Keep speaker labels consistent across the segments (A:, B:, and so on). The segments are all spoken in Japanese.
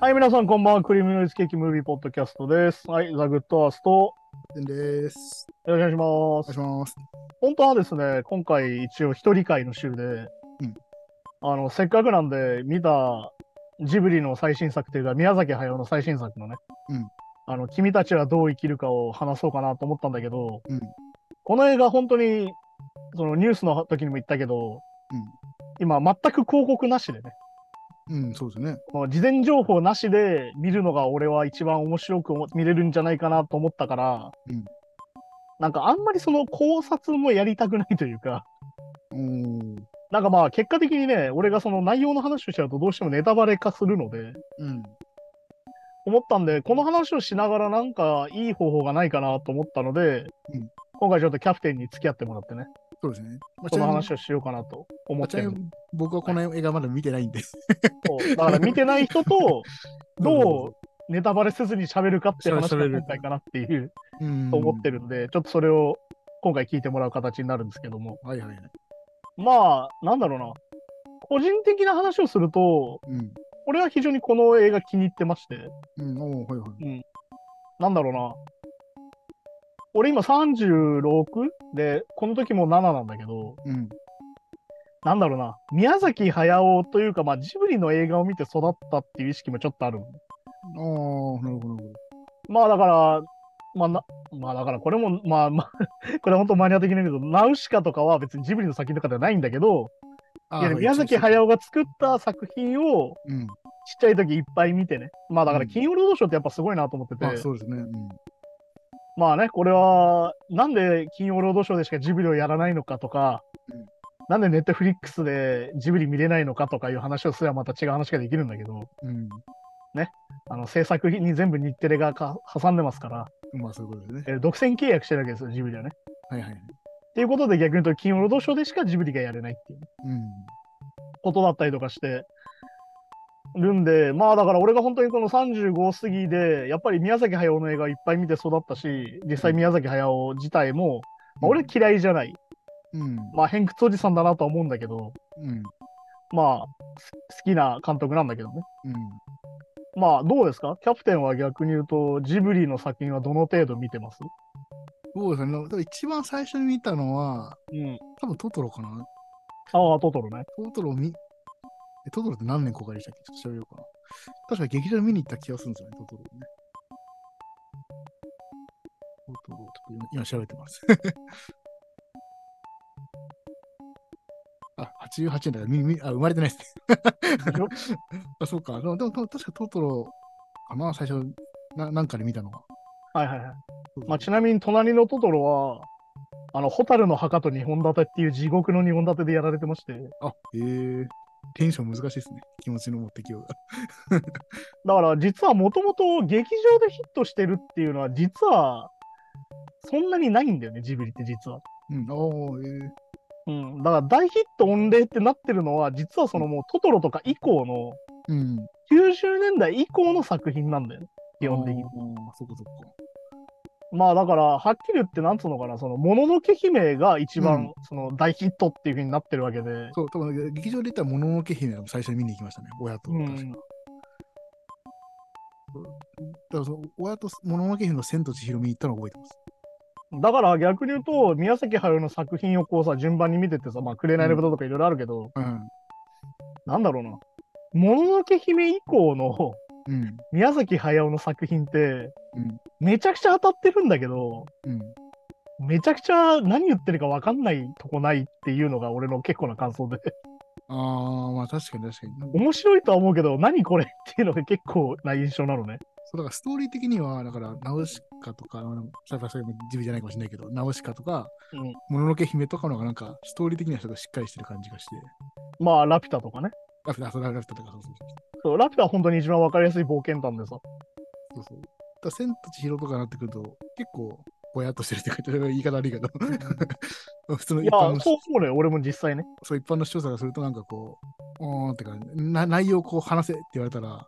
A: はい、皆さん、こんばんは。クリームノイズケーキムービーポッドキャストです。はい、ザ・グッドアースト、
B: でんです。
A: よろしくお
B: お
A: 願いします。
B: 願いします。
A: 本当はですね、今回一応一人会の週で、
B: うん
A: あの、せっかくなんで見たジブリの最新作というか、宮崎駿の最新作のね、
B: うん
A: あの、君たちはどう生きるかを話そうかなと思ったんだけど、
B: うん。
A: この映画本当に、そのニュースの時にも言ったけど、今全く広告なしでね、
B: うん。うん、そうですね。
A: 事前情報なしで見るのが俺は一番面白く思見れるんじゃないかなと思ったから、
B: うん
A: なんかあんまりその考察もやりたくないというか、
B: おー。
A: なんかまあ結果的にね、俺がその内容の話をしちゃうとどうしてもネタバレ化するので、
B: うん。
A: 思ったんで、この話をしながらなんかいい方法がないかなと思ったので、
B: うん
A: 今回ちょっとキャプテンに付き合ってもらってね、
B: そうですね。まあ
A: その話をしようかなと思ってる
B: 僕はこの映画まだ見てないんで。
A: そうだから見てない人と、どうネタバレせずに喋るかって話が
B: 喋る
A: 今回かなっていう。
B: うん
A: と思ってるんで、ちょっとそれを今回聞いてもらう形になるんですけども。
B: はいはいはい。
A: まあ、なんだろうな。個人的な話をすると、
B: うん。
A: 俺は非常にこの映画気に入ってまして、
B: うん。おー、はいはい。
A: なんだろうな。俺今 36? で、この時も7なんだけど、
B: うん。
A: なんだろうな。宮崎駿というか、まあジブリの映画を見て育ったっていう意識もちょっとある。
B: おー、なるほど、なる
A: まあだから、まあな、まあだからこれも、まあまあ、これ本当マニア的なんだけど、ナウシカとかは別にジブリの作品とかではないんだけど。いや宮崎駿が作った作品を
B: うん。
A: ちっちゃい時いっぱい見てね。まあだから
B: うん
A: 金曜ロードショーってやっぱすごいなと思ってて、
B: あ、そうですね。うん。
A: まあね、これはなんで金曜ロードショーでしかジブリをやらないのかとか、
B: うん
A: なんでネットフリックスでジブリ見れないのかとかいう話をすればまた違う話ができるんだけど、
B: うん。
A: あの制作に全部日テレがか挟んでますから、
B: まあそういうことですね。
A: えー独占契約してるわけですよ、ジブリはね。
B: はいはい。
A: っていうことで逆に言うと金曜ロードショーでしかジブリがやれないっていう
B: うん。
A: ことだったりとかしてるんで、まあだから俺が本当にこの35過ぎで、やっぱり宮崎駿の映画をいっぱい見て育ったし、実際宮崎駿自体も、まあ、俺嫌いじゃない。
B: うん。
A: まあ偏屈おじさんだなとは思うんだけど、
B: うん。
A: まあす好きな監督なんだけどね。
B: うん。
A: まあどうですか？キャプテンは逆に言うと、ジブリの作品はどの程度見てます？
B: そうですね。一番最初に見たのは、
A: うん。
B: 多分トトロかな。
A: ああ、トトロね。
B: トトロ見、えトトロって何年公開でしたっけちょっと調べようかな。確か劇場で見に行った気がするんですよね、トトロね。トトロ、と今今調べてます。あ、88年だからみみあ、生まれてないですね。あ、そうか。でも、でも確かトトロかな、最初、ななんかで見たのは。
A: はいはいはい。まあ、ちなみに隣のトトロは、あの、ホタルの墓と2本立てっていう地獄の2本立てでやられてまして、
B: あ、えー、テンション難しいですね。気持ちの持ってきようが。
A: だから実はもともと劇場でヒットしてるっていうのは、実はそんなにないんだよね、ジブリって実は。
B: うん、えー、
A: うん。だから大ヒット御礼ってなってるのは、実はそのもうトトロとか以降の、
B: うん。
A: 90年代以降の作品なんだよね、基本的に
B: そっかそっか。
A: まあだから、はっきり言って、なんつうのかな、その、もののけ姫が一番、
B: うん
A: その、大ヒットっていう風になってるわけで、
B: そう、多分劇場で言ったら、もののけ姫を最初に見に行きましたね、親と。
A: うん
B: 確か。だからその親ともののけ姫の千と千尋見に行ったのを覚えてます。
A: だから逆に言うと、宮崎駿の作品をこうさ、順番に見てってさ、まあ、紅の豚とかいろいろあるけど、
B: うん。
A: なんだろうな。もののけ姫以降の
B: うん。
A: 宮崎駿の作品って、
B: うん。
A: めちゃくちゃ当たってるんだけど、
B: うん。
A: めちゃくちゃ何言ってるか分かんないとこないっていうのが俺の結構な感想で、
B: ああ、まあ確かに確かに。
A: 面白いとは思うけど、何これっていうのが結構な印象なのね。
B: そうだからストーリー的には、だから、ナウシカとか、さっきそれもジビじゃないかもしれないけど、ナウシカとか、
A: うん
B: もののけ姫とかの方がなんか、ストーリー的にはすごいしっかりしてる感じがして。
A: まあ、ラピュタとかね。
B: ラフター、そうラフターとか、そうそうそう。
A: そうラピュタは本当に一番分かりやすい冒険探でさ。
B: そうそう。だ千と千尋とかになってくると、結構、ぼやっとしてるって言言い方悪いけど、普通の
A: いや
B: 一般の、
A: そう思うね、俺も実際ね。
B: そう一般の視聴者がするとなんかこう、おーんって感じな内容をこう話せって言われたら、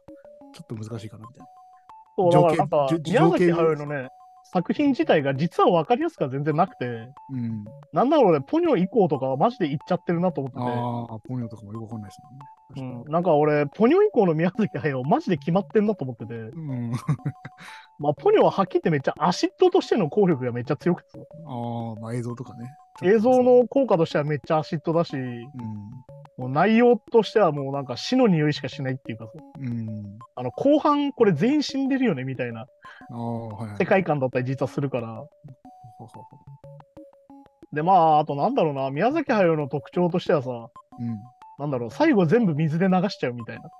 B: ちょっと難しいかなみたいな。
A: そう、だからなんか宮崎駿のね、作品自体が実は分かりやすくは全然なくて、
B: うん。
A: なんだろうね、ポニョ以降とかはマジで言っちゃってるなと思ってて。
B: ああ、ポニョとかもよくわかんないですもんね。
A: うん、なんか俺、ポニョ以降の宮崎駿、マジで決まってんなと思ってて、
B: うん。
A: まあ、ポニョははっきり言ってめっちゃアシッドとしての効力がめっちゃ強くてさ、
B: ああ、まあ映像とかね。
A: 映像の効果としてはめっちゃアシッドだし、
B: うん。
A: もう内容としてはもうなんか死の匂いしかしないっていうかさ、
B: うん。
A: あの後半これ全員死んでるよねみたいな
B: ああ、はいはい。
A: 世界観だったり実はするから、でまあ、あとなんだろうな、宮崎駿の特徴としてはさ、
B: うん。
A: なんだろう、最後全部水で流しちゃうみたいな。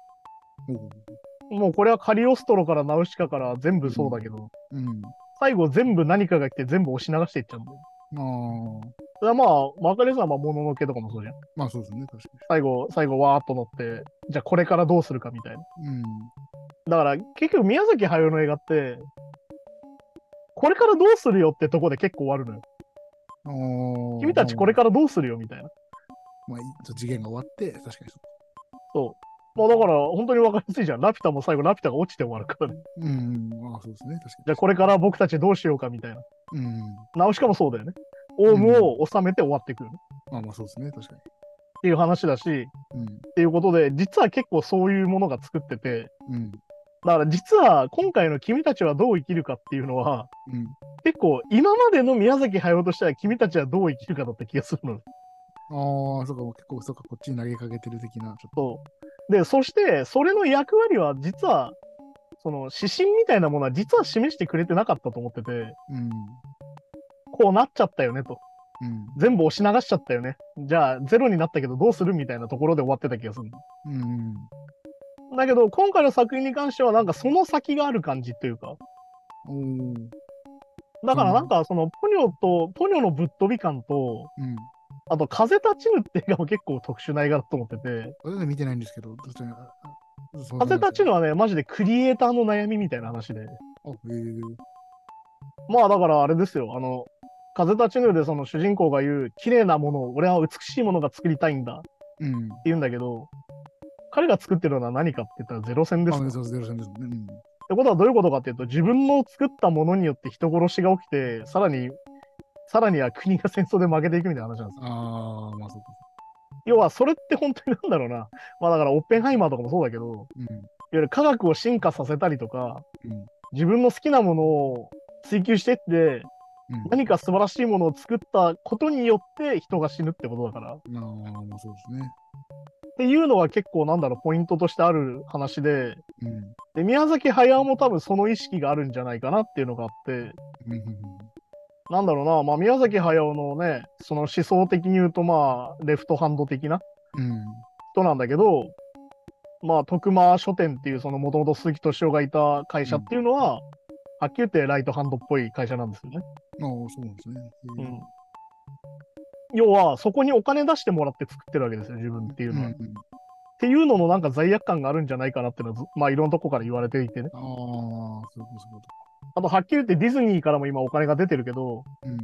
A: もうこれはカリオストロからナウシカから全部そうだけど、
B: うん。
A: 最後全部何かが来て全部押し流していっちゃうんだよ。
B: ああ、
A: それはまあ、わかりやすいのはまあ、もののけとかもそうじゃん。
B: まあそうですね、確か
A: 最後、最後わーっと乗って、じゃあこれからどうするかみたいな。
B: に。うん。
A: だから結局宮崎駿の映画って、これからどうするよってとこで結構終わるのよ。君たちこれからどうするよみたいな。
B: まあ、次元が終わって、確かにそ
A: そう。まあだから本当にわかりやすいじゃん。ラピュタも最後ラピュタが落ちて終わるからね。
B: う。うん。まあそうですね、確かに。
A: じゃあこれから僕たちどうしようかみたいな。
B: うん。
A: ナウシカもそうだよね。オウムを収めて終わっていくよね。
B: まあまあそうですね、確か
A: っていう話だし、っ
B: に。
A: ていうことで、実は結構そういうものが作ってて、
B: うん。うん。
A: だから実は今回の君たちはどう生きるかっていうのは、
B: うん。
A: 結構今までの宮崎駿としては君たちはどう生きるかだった気がするの。
B: ああ、そうか、結構、そうか、こっちに投げかけてる的な、ちょっ
A: そう。で、そして、それの役割は実は、その指針みたいなものは実は示してくれてなかったと思ってて、
B: と。うん。
A: こうなっちゃったよねと。
B: うん。
A: 全部押し流しちゃったよね。じゃあゼロになったけどどうするみたいなところで終わってた気がするの。
B: うん。
A: だけど、今回の作品に関してはなんかその先がある感じというか、
B: おー。
A: だからなんかそのポニョと、ポニョのぶっ飛び感と、
B: うん。
A: あと風立ちぬって映画も結構特殊な映画だと思ってて、
B: それで見てないんですけど、
A: 風立ち
B: の。
A: ぬはね、マジでクリエイターの悩みみたいな話で、
B: あ、へえ。
A: まあだからあれですよ、あの、風立ちぬでその主人公が言う、綺麗なものを、俺は美しいものが作りたいんだって
B: うん。
A: 言うんだけど、彼が作ってるのは何かって言ったらゼロ戦です
B: あ、
A: よ。
B: そうゼロ戦ですもんね。
A: ってことはどういうことかっていうと、自分の作ったものによって人殺しが起きて、さらに、さらには国が戦争で負けていくみたいな話なんです
B: うん。
A: よ。
B: ああ、まあそうか。
A: 要は、それって本当になんだろうな。まあだから、オッペンハイマーとかもそうだけど、いわ
B: うん。
A: ゆる科学を進化させたりとか、
B: うん。
A: 自分の好きなものを追求してって、
B: うん。
A: 何か素晴らしいものを作ったことによって人が死ぬってことだから。っ
B: ああ、まあそうですね。
A: ていうのは結構なんだろう、ポイントとしてある話で、
B: うん。
A: で、宮崎駿も多分その意識があるんじゃないかなっていうのがあって、
B: うん。
A: なんだろうな、まあ、宮崎駿のね、その思想的に言うと、まあ、レフトハンド的な
B: うん。
A: 人なんだけど、まあ、徳間書店っていう、そのもともと鈴木敏夫がいた会社っていうのは、はっきり言ってライトハンドっぽい会社なんですよね。
B: ああ、そうなんですね。
A: うん。要は、そこにお金出してもらって作ってるわけですよ、自分っていうのは。っ
B: うんうん
A: ていうののなんか罪悪感があるんじゃないかなっていうのは、まあ、いろんなとこから言われていてね。
B: ああ、そういうこと、そういうこ
A: あと、はっきり言ってディズニーからも今お金が出てるけど、
B: うん。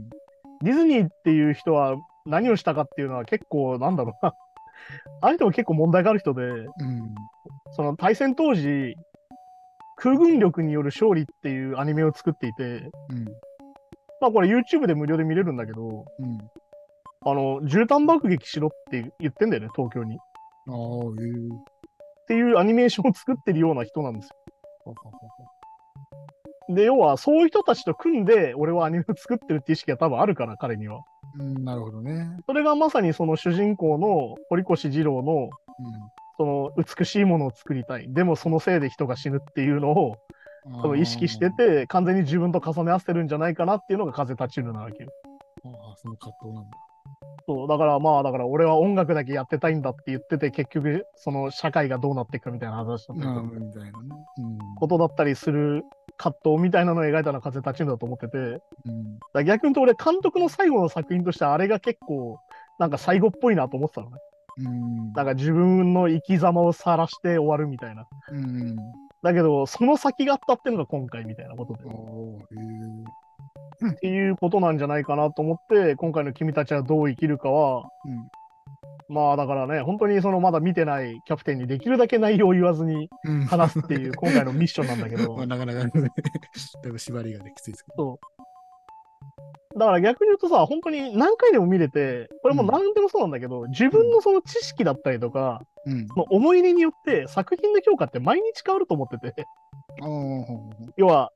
A: ディズニーっていう人は何をしたかっていうのは結構、なんだろうな。あの人も結構問題がある人で、
B: うん。
A: その対戦当時、空軍力による勝利っていうアニメを作っていて、
B: うん。
A: まあこれ YouTube で無料で見れるんだけど、
B: うん。
A: あの、絨毯爆撃しろって言ってんだよね、東京に。っ
B: ああ、へえ。
A: ていうアニメーションを作ってるような人なんですよ。で、要はそういう人たちと組んで、俺はアニメを作ってるって意識が多分あるから、彼には。
B: うん、なるほどね。
A: それがまさにその主人公の堀越二郎の、
B: うん。
A: その美しいものを作りたい。でもそのせいで人が死ぬっていうのを、多分意識してて、完全に自分と重ね合わせてるんじゃないかなっていうのが風立ちぬなわけよ。
B: あー。ああ、その葛藤なんだ。
A: そう、だからまあ、だから俺は音楽だけやってたいんだって言ってて、結局、その社会がどうなっていくかみたいな話だったり
B: ね。うん。
A: ことだったりする葛藤みたいなのを描いたのは風立ちぬだと思ってて、
B: うん。
A: ら逆に言うと俺、監督の最後の作品としてあれが結構、なんか最後っぽいなと思ってたのね。
B: うん。
A: なんか自分の生き様を晒して終わるみたいな。
B: うん。
A: だけど、その先があったっていうのが今回みたいなことで。っていうことなんじゃないかなと思って、今回の君たちはどう生きるかは、
B: え。うん。
A: まあだからね、本当にそのまだ見てないキャプテンにできるだけ内容を言わずに
B: うん
A: 話すっていう今回のミッションなんだけど
B: まあ、、なかなかね、だいぶ縛りがね、きついですけど。
A: だから逆に言うとさ、本当に何回でも見れて、これも何でもそうなんだけど、自分のその知識だったりとか、
B: うん。
A: 思い入れによって作品の評価って毎日変わると思ってて、要は、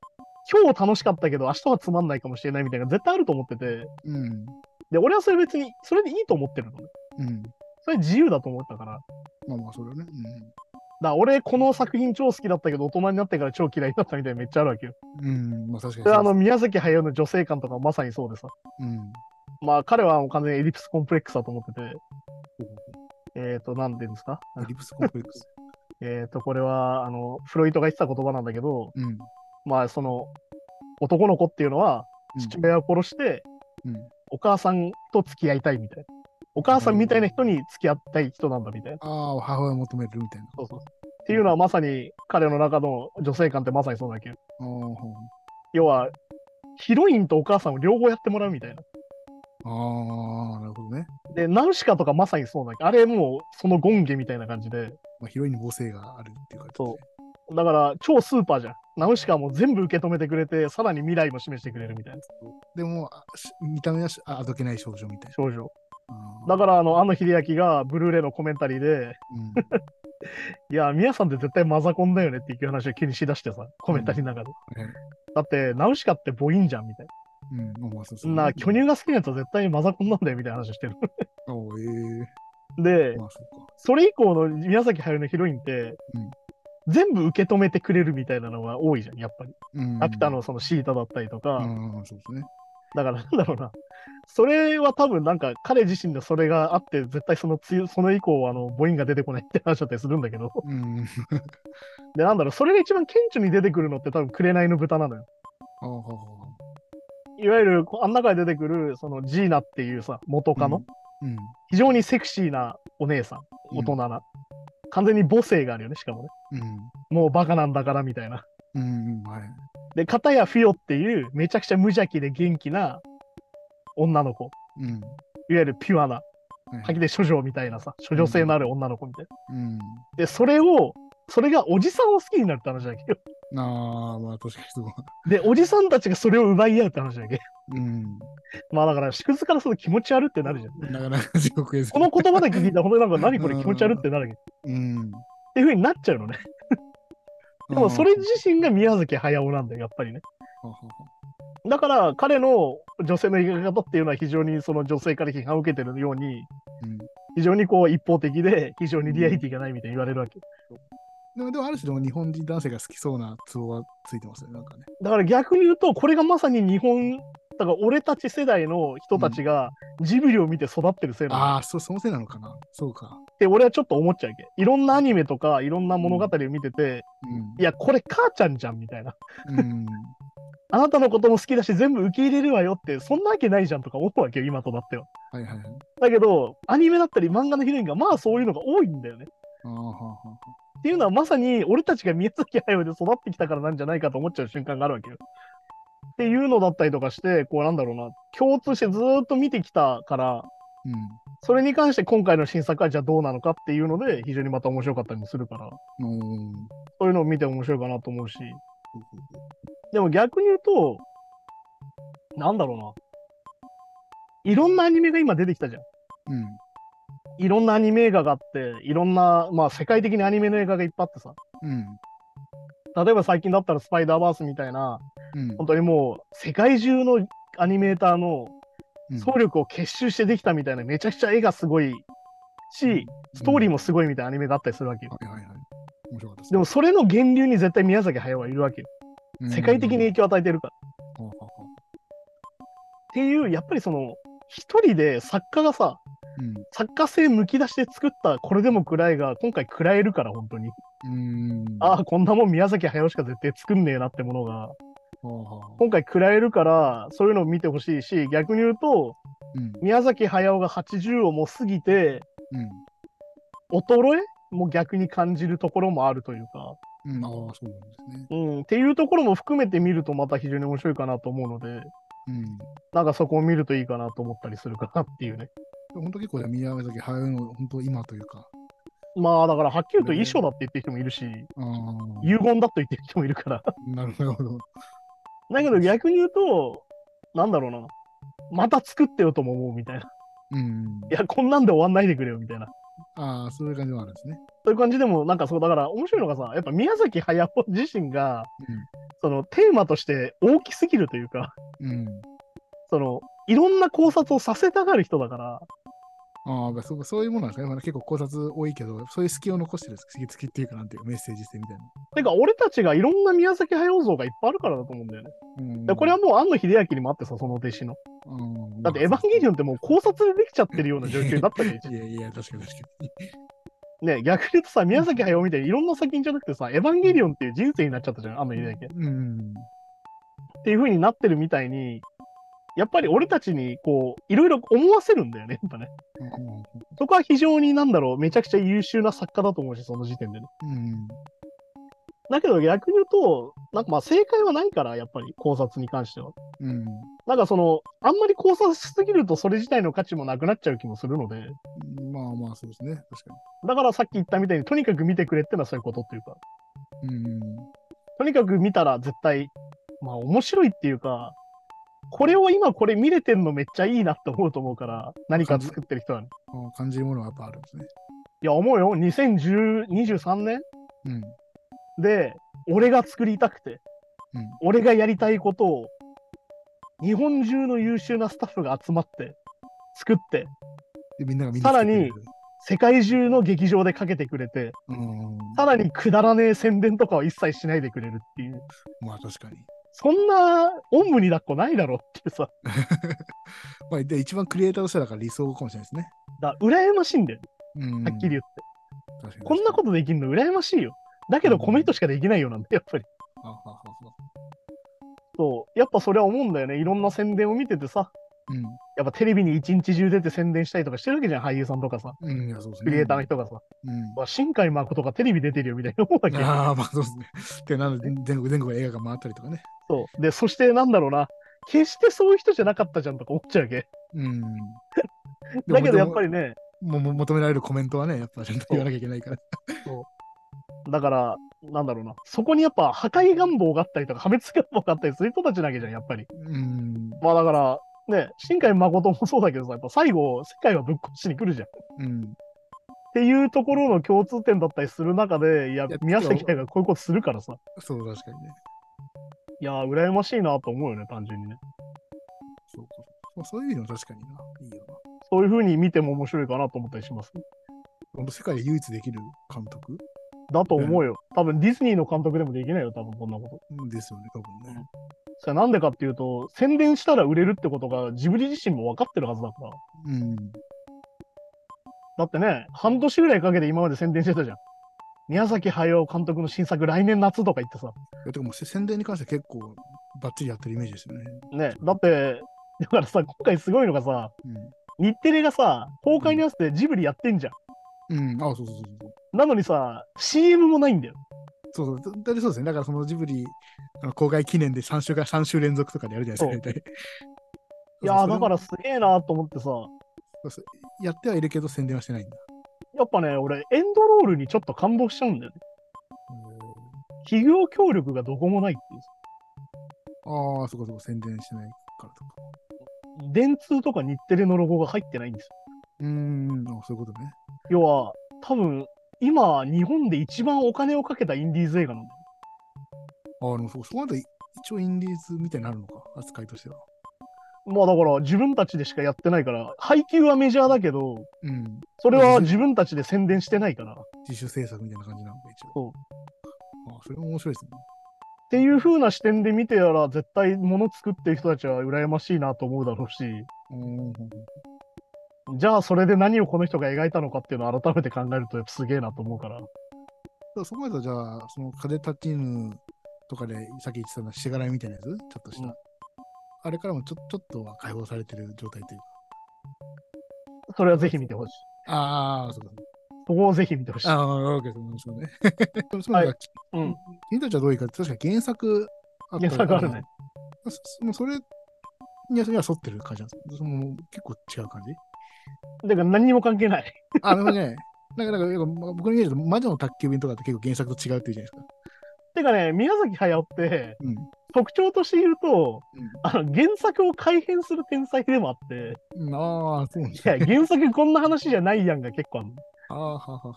A: 今日楽しかったけど明日はつまんないかもしれないみたいな絶対あると思ってて、
B: うん。
A: で、俺はそれ別に、それでいいと思ってるのね。
B: うん。
A: それ自由だと思ったから。
B: まあまあ、それはね。
A: ら俺、この作品超好きだったけど、大人になってから超嫌いになったみたいなめっちゃあるわけよ。
B: うん。うん。まあ確かに
A: で、あの、
B: う
A: 宮崎駿の女性感とかまさにそうでさ。
B: うん。
A: まあ、彼はもう完全にエリプスコンプレックスだと思ってて、えっ、ー、と、なんて言うんですか？
B: ほうリプスコンプレックス。
A: えっと、これは、あの、フロイトが言ってた言葉なんだけど、
B: うん。
A: まあ、その、男の子っていうのは、父親を殺して、
B: うん。
A: お母さんと付き合いたいみたいな。お母さんみたいな人に付き合いたい人なんだみたいな。
B: ああ、母親を求めるみたいな。
A: そうそう。っていうのはまさに彼の中の女性感ってまさにそうだけど、要は、ヒロインとお母さんを両方やってもらうみたいな。
B: ああ、なるほどね。
A: で、ナウシカとかまさにそうだけど、あれもうそのゴンゲみたいな感じで、
B: まあ、ヒロインに母性があるっていう感じで。
A: そうだから超スーパーじゃん。ナウシカも全部受け止めてくれて、さらに未来も示してくれるみたいな
B: でも、見た目はあどけない少女みたいな。
A: 少女。だから、あの、安野秀明がブルーレイのコメンタリーで、いや、宮さんって絶対マザコンだよねっていう話を急にしだしてさ、コメンタリーの中で。だって、ナウシカって母音じゃんみたい
B: うん、まあまあそうそ
A: な。巨乳が好きなやつは絶対にマザコンなんだよみたいな話をしてる。で、
B: まあそ
A: れ以降の宮崎駿のヒロインって、
B: うん
A: 全部受け止めてくれるみたいなのが多いじゃん、やっぱり。
B: うん。
A: ラピュタのそのシータだったりとか、
B: うん、そうですね。
A: だからなんだろうな。それは多分なんか彼自身でそれがあって、絶対そのつゆその以降、あの、母音が出てこないって話だったりするんだけど。
B: うん。
A: で、なんだろう、それが一番顕著に出てくるのって多分、紅の豚なのよ。いわゆる、あん中で出てくる、そのジーナっていうさ、元カノ、
B: うん。
A: 非常にセクシーなお姉さん、大人な。完全に母性があるよね、しかもね。
B: うん。
A: もうバカなんだからみたいな。
B: うん。うん。はい。
A: で、片やフィオっていう、めちゃくちゃ無邪気で元気な女の子。
B: うん。
A: いわゆるピュアな、
B: はい
A: 吐き出処女みたいなさ、処女性のある女の子みたいな。
B: うん。
A: で、それを、それがおじさんを好きになるって話だけど。
B: ああ、まあ確かにすごい。
A: で、おじさんたちがそれを奪い合うって話だけど。
B: うん。
A: まあだから、縮図からすると気持ち悪ってなるじゃん。
B: なかなか地獄。
A: この言葉だけ聞いたら、本当になんか何これ気持ち悪ってなるけど。っ
B: うん。
A: ていう風になっちゃうのね。でもそれ自身が宮崎駿なんだよ、やっぱりね。だから彼の女性の描き方っていうのは非常にその女性から批判を受けてるように、
B: うん。
A: 非常にこう一方的で非常にリアリティがないみたいに言われるわけ。
B: でも、でもある種でも日本人男性が好きそうなツボはついてますよね、なんかね。
A: だから逆に言うと、これがまさに日本、だから俺たち世代の人たちがジブリを見て育ってるせいなの
B: ああ、そそのせいなのかな。そうか。
A: って俺はちょっと思っちゃうわけ。いろんなアニメとかいろんな物語を見てて、いや、これ母ちゃんじゃんみたいな。
B: うん。うん。
A: あなたのことも好きだし全部受け入れるわよって、そんなわけないじゃんとか思うわけよ、今となっては。
B: はいはいはい。
A: だけど、アニメだったり漫画のヒロインがまあそういうのが多いんだよね。
B: ああ、はあはあ。
A: っていうのはまさに俺たちが宮崎駿で育ってきたからなんじゃないかと思っちゃう瞬間があるわけよ。っていうのだったりとかして、こうなんだろうな、共通してずーっと見てきたから、
B: うん。
A: それに関して今回の新作はじゃあどうなのかっていうので、非常にまた面白かったりもするから、
B: うん。
A: そういうのを見て面白いかなと思うし、でも逆に言うと、なんだろうな。いろんなアニメが今出てきたじゃん。
B: うん。
A: いろんなアニメ映画があって、いろんな、まあ世界的にアニメの映画がいっぱいあってさ。
B: うん。
A: 例えば最近だったらスパイダーバースみたいな、
B: うん。
A: 本当にもう世界中のアニメーターの
B: うん
A: 総力を結集してできたみたいな、めちゃくちゃ絵がすごいし、ストーリーもすごいみたいなアニメがあったりするわけよ。
B: です
A: でもそれの源流に絶対宮崎駿はいるわけよ。
B: うん
A: 世界的に影響を与えてるから。っていう、やっぱりその、一人で作家がさ、
B: うん。
A: 作家性むき出して作ったこれでも食らえが今回食らえるから本当に。
B: うん。
A: ああ、こんなもん宮崎駿しか絶対作んねえなってものが今回食らえるからそういうのを見てほしいし逆に言うと
B: うん。
A: 宮崎駿が80をもう過ぎて
B: うん。
A: 衰え？も逆に感じるところもあるというか、
B: うん。ああ、そうなんですね。
A: うん、っていうところも含めて見るとまた非常に面白いかなと思うので
B: うん。
A: なんかそこを見るといいかなと思ったりするかなっていうね。
B: 本当結構ね宮崎駿の本当今というか。
A: まあだからはっきり言うと遺書だって言ってる人もいるし。遺言だと言ってる人もいるから。
B: なるほど。
A: だけど逆に言うと、なんだろうな。また作ってよとも思うみたいな。
B: うん。
A: いや、こんなんで終わんないでくれよみたいな。
B: ああ、そういう感じもあるんですね。
A: そういう感じでも、なんかそう、だから面白いのがさ、やっぱ宮崎駿自身が、
B: うん。
A: そのテーマとして大きすぎるというか、
B: うん。
A: その、いろんな考察をさせたがる人だから、
B: ああ、そうそういうものなんですかね。まだ結構考察多いけど、そういう隙を残してるんです隙隙っていうか、なんていうか、メッセージ性みたいな。
A: てか俺たちがいろんな宮崎駿像がいっぱいあるからだと思うんだよね。
B: うん
A: でこれはもう庵野秀明にもあってさ、その弟子の。
B: うん
A: だってエヴァンゲリオンってもう考察でできちゃってるような状況になったわけ
B: いやいや、確かに確かに。
A: ね、逆に言うとさ、宮崎駿みたいにいろんな作品じゃなくてさ、エヴァンゲリオンっていう人生になっちゃったじゃん、庵野秀明。
B: うん。
A: っていう風になってるみたいに、やっぱり俺たちにこう、いろいろ思わせるんだよね、やっぱね。そこは非常になんだろう、めちゃくちゃ優秀な作家だと思うし、その時点でね。
B: うん。
A: だけど逆に言うと、なんかまあ正解はないから、やっぱり考察に関しては。
B: うん。
A: なんかその、あんまり考察しすぎるとそれ自体の価値もなくなっちゃう気もするので、
B: まあまあ、そうですね。確か
A: だからさっき言ったみたいにとにかく見てくれってのはそういうことっていうか、
B: に。うん。
A: とにかく見たら絶対、まあ面白いっていうか、これを今これ見れてんのめっちゃいいなって思うと思うから、何か作ってる人はね。
B: 感じるものはやっぱあるんですね。
A: いや、思うよ。2023年？
B: うん。
A: で、俺が作りたくて、
B: うん。
A: 俺がやりたいことを、日本中の優秀なスタッフが集まって、作って、
B: で、みんなが
A: さらに世界中の劇場でかけてくれて、
B: うん。
A: さらにくだらねえ宣伝とかは一切しないでくれるっていう。
B: まあ確かに。
A: そんな、おんぶに抱っこないだろってさ。
B: まあ、で、一番クリエイターとしてはだから理想かもしれないですね。
A: だ羨ましいんだよ。
B: うん。
A: はっきり言って。こんなことできるの羨ましいよ。だけどこの人しかできないよなんだよ、やっぱり。そう。やっぱそれは思うんだよね。いろんな宣伝を見ててさ。
B: うん。
A: やっぱテレビに一日中出て宣伝したりとかしてるわけじゃん、俳優さんとかさ。
B: うん、いや、そうですね。
A: クリエイターの人がさ。
B: うん。
A: わ新海誠がテレビ出てるよみたいな思うわけよ。
B: ああ、まあそうですね。で、なので、全国、全国映画が回ったりとかね。
A: そう。で、そしてなんだろうな。決してそういう人じゃなかったじゃんとか思っちゃうわけ。
B: うん。
A: だけどやっぱ
B: り。
A: りね、
B: もも求められるコメントはね、やっぱちゃんと言わなきゃいけないから。
A: だから、なんだろうな。そこにやっぱ破壊願望があったりとか破滅願望があったりする人たちなわけじゃん、やっぱり。
B: うん。
A: まあだから、ね、新海誠もそうだけどさ、やっぱ最後、世界はぶっ壊しに来るじゃん。っ
B: うん。
A: ていうところの共通点だったりする中で、いや
B: いや、
A: 宮崎駿がこういうことするからさ。
B: そう、確かにね。
A: いやー、羨ましいなと思うよね、単純にね。
B: そうか。まあ、そういう意味でも確かにな。いいよな。
A: そういう風に見ても面白いかなと思ったりします？
B: 本当世界で唯一できる監督？
A: だと思うよ。多分ディズニーの監督でもできないよ、多分こんなこと。
B: ですよね、多分ね。
A: それなんでかっていうと、宣伝したら売れるってことがジブリ自身も分かってるはずだから。
B: うん。
A: だってね、半年ぐらいかけて今まで宣伝してたじゃん。宮崎駿監督の新作来年夏とか言ってさ。
B: いやてかも宣伝に関しては結構バッチリやってるイメージですよね。
A: ね、だって、だからさ、今回すごいのがさ、日テレがさ、公開に合わせてジブリやってんじゃん。
B: うん。うん。あ、そうそうそうそう。
A: なのにさ、CM もないんだよ。
B: そうそう。だだそうですね。だからそのジブリ公開記念で3週間、3週連続とかでやるじゃないですか、大体。
A: いやだからすげえなと思ってさ、
B: やってはいるけど宣伝はしてないんだ。
A: やっぱね、俺、エンドロールにちょっと感動しちゃうんだよね。企業協力がどこもないっていうさ。
B: ああ、そこそこ宣伝してないからとか。
A: 電通とか日テレのロゴが入ってないんですよ。
B: うーん、あそういうことね。
A: 要は、多分、今、日本で一番お金をかけたインディーズ映画なんだよ。
B: ああ、でもそそこまで一応インディーズみたいになるのか、扱いとしては。
A: まあだから、自分たちでしかやってないから、配給はメジャーだけど、
B: うん。
A: それは自分たちで宣伝してないから。っ
B: 自主制作みたいな感じなのか、一応。
A: そう
B: ああ、それも面白いですね。
A: ていう風な視点で見てやら、絶対物作ってる人たちは羨ましいなと思うだろうし、
B: うん。
A: じゃあそれで何をこの人が描いたのかっていうのを改めて考えるとやっぱすげえなと思うから。
B: そこまでじゃあ、その風立ちぬとかでさっき言ってたのしがらみみたいなやつちょっとした。
A: うん
B: あれからもちょちょっとは解放されてる状態というか。
A: それはぜひ見てほしい。
B: ああ、そうか。
A: そこをぜひ見てほしい。
B: ああ、わけですね。そうね。そう
A: はうん。
B: 君たちはどういうか、確か原作あった
A: 原作あるね。
B: そそそれには沿ってる感じなんですかその結構違う感じ
A: だから何にも関係ない。
B: あ、でもね、なんか、なんか、僕のイメージだと、魔女の宅急便とかって結構原作と違うっていうじゃないですか。
A: てかね、宮崎駿って
B: うん。
A: 特徴として言うと、あの原作を改変する天才でもあって、
B: うん。ああ、そうなん
A: いや、原作こんな話じゃないやんが結構あるの。
B: あははは。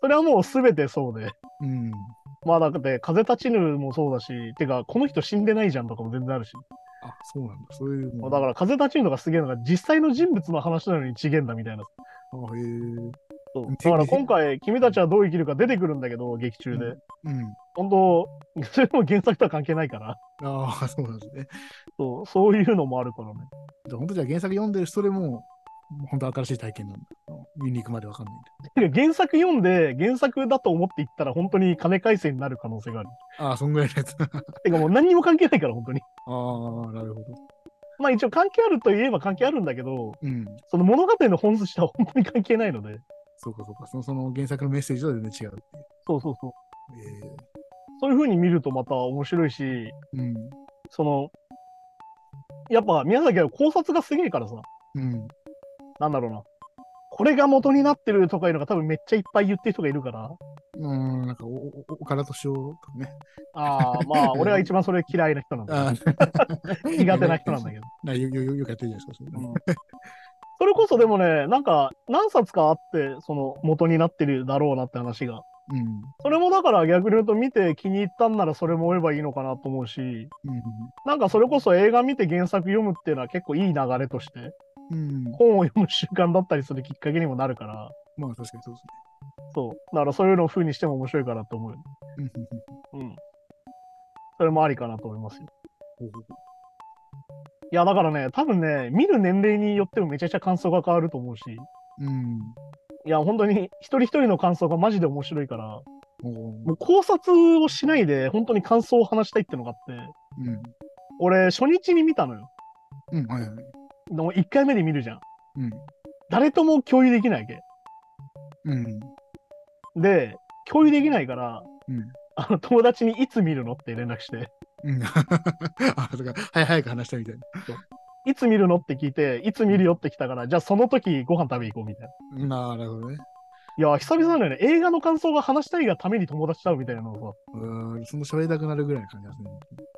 A: それはもう全てそうで。
B: うん。
A: まあだって、風立ちぬもそうだし、てか、この人死んでないじゃんとかも全然あるし。
B: あ、そうなんだ。そういうの。
A: だから、風立ちぬのがすげえのが、実際の人物の話なのに違えんだみたいな。
B: あへえ。
A: だから今回、君たちはどう生きるか出てくるんだけど、劇中で。
B: うん。
A: 本当、それも原作とは関係ないから。
B: ああ、そうなんですね。
A: そう、そういうのもあるからね。
B: 本当じゃあ原作読んでる人でも、本当新しい体験なんだ。見に行くまでわかんないん
A: 原作読んで、原作だと思っていったら、本当に金回戦になる可能性がある。
B: ああ、そんぐらいのやつ。あ
A: てかもう何にも関係ないから、本当に。
B: あ、なるほど。
A: まあ一応関係あるといえば関係あるんだけど、
B: うん。
A: その物語の本質は本当に関係ないので。
B: そうかそうか。そのその原作のメッセージとは全然違う。
A: そうそうそう。
B: え
A: そういう風に見るとまた面白いし、
B: えうん。
A: その、やっぱ宮崎は考察がすげえからさ、
B: うん。
A: なんだろうな。これが元になってるとかいうのが多分めっちゃいっぱい言ってる人がいるから、
B: うん、なんかお、岡田敏夫とかね。
A: ああ、まあ、俺は一番それ嫌いな人なんだ、苦手な人なんだけど。
B: なよよよくやってるじゃないですか。それ
A: うんそれこそでもね、なんか何冊かあって、その元になってるだろうなって話が。
B: うん。
A: それもだから逆に言うと見て気に入ったんならそれも追えばいいのかなと思うし、うんなんかそれこそ映画見て原作読むっていうのは結構いい流れとして、
B: うん。うん。
A: 本を読む習慣だったりするきっかけにもなるから、
B: まあ確かにそうです
A: そう。だからそういうのを風にしても面白いかなと思う。
B: うん。
A: それもありかなと思いますよ。いや、だからね、多分ね、見る年齢によってもめちゃくちゃ感想が変わると思うし、
B: ううん。
A: いや、本当に一人一人の感想がマジで面白いから、もう考察をしないで本当に感想を話したいってのがあって、
B: うん。
A: 俺、初日に見たのよ。
B: うん。はいはい。
A: でも1回目で見るじゃん。
B: うん。
A: 誰とも共有できないわけ。
B: うん。
A: で、共有できないから、
B: うん。
A: あの友達にいつ見るのって連絡して、
B: うん。あ、そっか。はい、早く話したみたい
A: いつ見るのって聞いて、いつ見るよって来たから、じゃあその時ご飯食べ行こうみたいな。
B: な。なるほどね。
A: いや、久々だよね。映画の感想が話したいがために友達と会うみたいなのをさ、
B: うーん、その喋りたくなるぐらいの感じですね。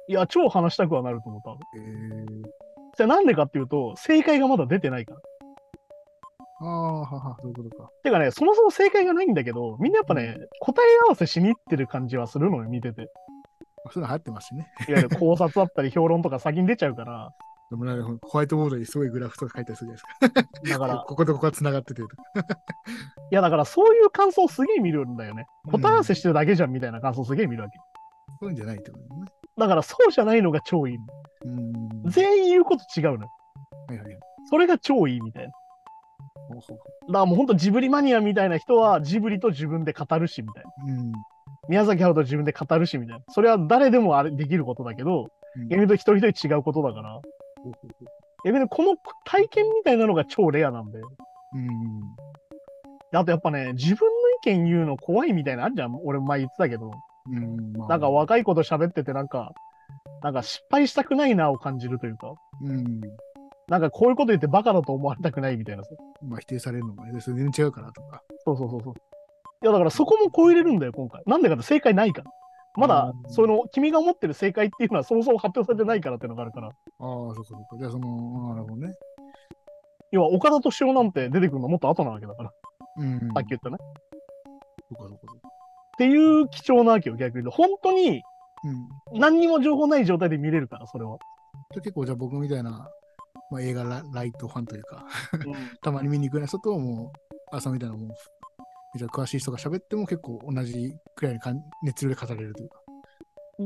A: いや、超話したくはなると思った。
B: えー、
A: じゃあなんでかっていうと、正解がまだ出てないから。
B: ああ、はは、そういうことか。
A: てかね、そもそも正解がないんだけど、みんなやっぱね、答え合わせしに行ってる感じはするのよ、見てて。
B: そういうの流行ってますしね。
A: いわゆる考察だったり評論とか先に出ちゃうから、
B: でもなんかホワイトボードにすごいグラフとか書いたりするじゃないですか。
A: だから、
B: こことここが繋がってて。
A: いやだからそういう感想すげえ見るんだよね。
B: うん
A: 答え合わせしてるだけじゃんみたいな感想すげえ見るわけ。
B: そういうんじゃないってことね。
A: だからそうじゃないのが超いい。全員言うこと違うのよ。
B: はいはいはい。
A: それが超いいみたいな。だからもうほんとジブリマニアみたいな人はジブリと自分で語るしみたいな。
B: ううん。
A: 宮崎駿と自分で語るしみたいな。それは誰でもあれできることだけど、
B: うん
A: 逆に言うと一人一人違うことだから、
B: ほうほうほ
A: 逆にこの体験みたいなのが超レアなんで。
B: ううん。
A: あとやっぱね、自分の意見言うの怖いみたいなのあるじゃん。俺前言ってたけど。
B: うん。まあ
A: なんか若い子と喋っててなんか、なんか失敗したくないなを感じるというか、
B: うん。
A: なんかこういうこと言ってバカだと思われたくないみたいなさ。
B: まあ否定されるのも全然違うからとか。
A: そうそうそうそう。いやだからそこも超えれるんだよ、今回。なんでかって正解ないから。まだ
B: う、ん
A: その、君が思ってる正解っていうのはそもそも発表されてないからっていうのがあるから。
B: ああ、そうかそうか。じゃあその、なるほどね。
A: 要は岡田敏夫なんて出てくるのもっと後なわけだから。
B: うん。
A: さっき言ったね。
B: そうかそうかそうか。
A: っていう貴重なわけよ、逆に言うと。本当に
B: うん。
A: 何にも情報ない状態で見れるから、それは。
B: で結構じゃあ僕みたいな、まあ、映画ラライトファンというか、
A: うん
B: たまに見に行くような人ともう、朝みたいなもう、めちゃ詳しい人が喋っても結構同じくらいの感熱量で語れるというか。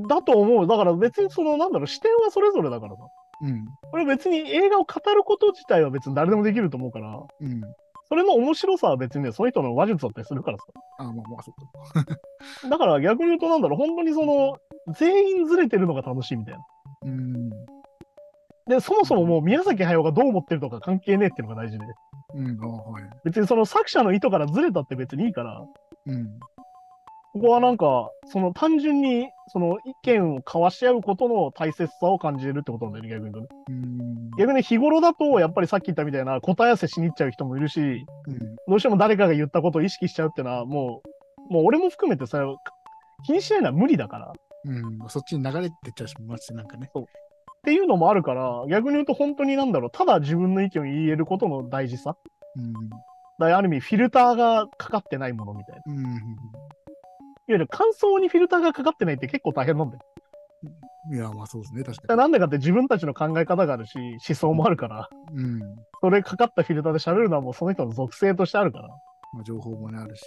A: だと思う。だから別にその、なんだろう、視点はそれぞれだからさ。
B: うん。
A: これ別に映画を語ること自体は別に誰でもできると思うから、
B: うん。
A: それの面白さは別にね、その人の話術だったりするからさ。
B: ああ、まあまあ、そうか。
A: だから逆に言うとなんだろう、本当にその、全員ずれてるのが楽しいみたいな。
B: うん。
A: で、そもそももう宮崎駿がどう思ってるとか関係ねえっていうのが大事で。
B: うん。はい。
A: 別にその作者の意図からずれたって別にいいから、
B: うん。
A: ここはなんか、その単純に、その意見を交わし合うことの大切さを感じるってことなんだよね、逆にとね。
B: うん。
A: 逆に日頃だと、やっぱりさっき言ったみたいな答え合わせしに行っちゃう人もいるし、
B: うん。
A: どうしても誰かが言ったことを意識しちゃうってのは、もう、もう俺も含めてそれを気にしないのは無理だから。
B: うん。そっちに流れてっちゃうしますし、なんかね。
A: っていうのもあるから、逆に言うと本当になんだろう、ただ自分の意見を言えることの大事さ。
B: うん。
A: だある意味、フィルターがかかってないものみたいな。いわ
B: うん。
A: ゆる感想にフィルターがかかってないって結構大変なんだよ。
B: いや、まあそうですね、確
A: だか
B: から
A: なんでかって自分たちの考え方があるし、思想もあるから、
B: に。うん。
A: それかかったフィルターで喋るのはもうその人の属性としてあるから。
B: まあ情報もね、あるし。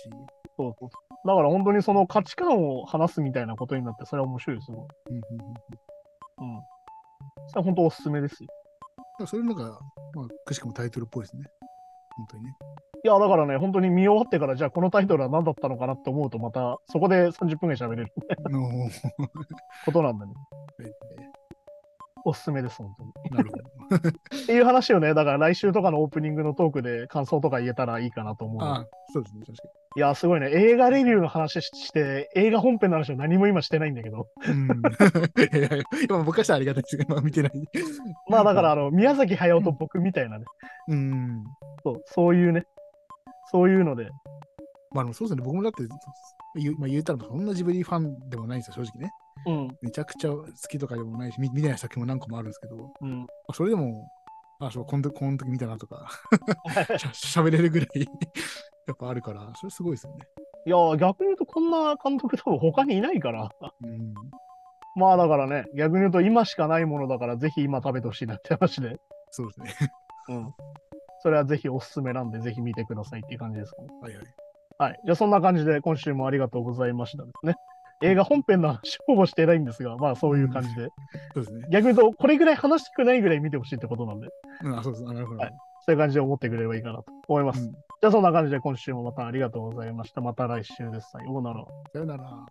A: そうそう。だから本当にその価値観を話すみたいなことになって、それは面白いですよ。
B: うん。
A: それは本当おすすめですよ。
B: それのが、まあ、くしくもタイトルっぽいですね。本当にね。
A: いや、だからね、本当に見終わってから、じゃあこのタイトルは何だったのかなって思うと、またそこで30分ぐらい喋れる ことなんだね。
B: え
A: おすすめです、本当に。
B: ーなるほど。
A: っていう話をね、だから来週とかのオープニングのトークで感想とか言えたらいいかなと思う。
B: ああ、そうですね、確か
A: いや、すごいね。映画レビューの話して、映画本編の話を何も今してないんだけど。
B: に。うん。いや今僕からしたらありがたいですけど、まあ見てない。
A: まあだから、あの、宮崎駿と僕みたいなね、
B: うん。
A: そう、そういうね、そういうので、
B: まあそうですね、僕もだって、言う,、まあ、言うたらそんなジブリファンでもないんですよ、正直ね。
A: うん、
B: めちゃくちゃ好きとかでもないし、見見ない作品も何個もあるんですけど、ま
A: うん。
B: あ、それでも、あ、そう、この時この時見たなとか、しゃ喋れるぐらい やっぱあるから、それすごいですよね。
A: いや、逆に言うとこんな監督多分他にいないから。
B: うん。
A: まあだからね、逆に言うと今しかないものだから、ぜひ今食べてほしいなって話で。
B: そうですね。
A: うん。それはぜひおすすめなんで、ぜひ見てくださいっていう感じですかね。
B: はいはい。
A: はい。じゃあそんな感じで今週もありがとうございましたですね。映画本編の話ほぼしてないんですが、まあそういう感じで。
B: そうですね。
A: 逆に言うと、これぐらい話したくないぐらい見てほしいってことなんで、
B: うん、あ、そうです。あなるほど。
A: はいそういう感じで思ってくれればいいかなと思います。
B: うん
A: じゃあそんな感じで今週もまたありがとうございました。また来週です。さようなら。
B: さよなら。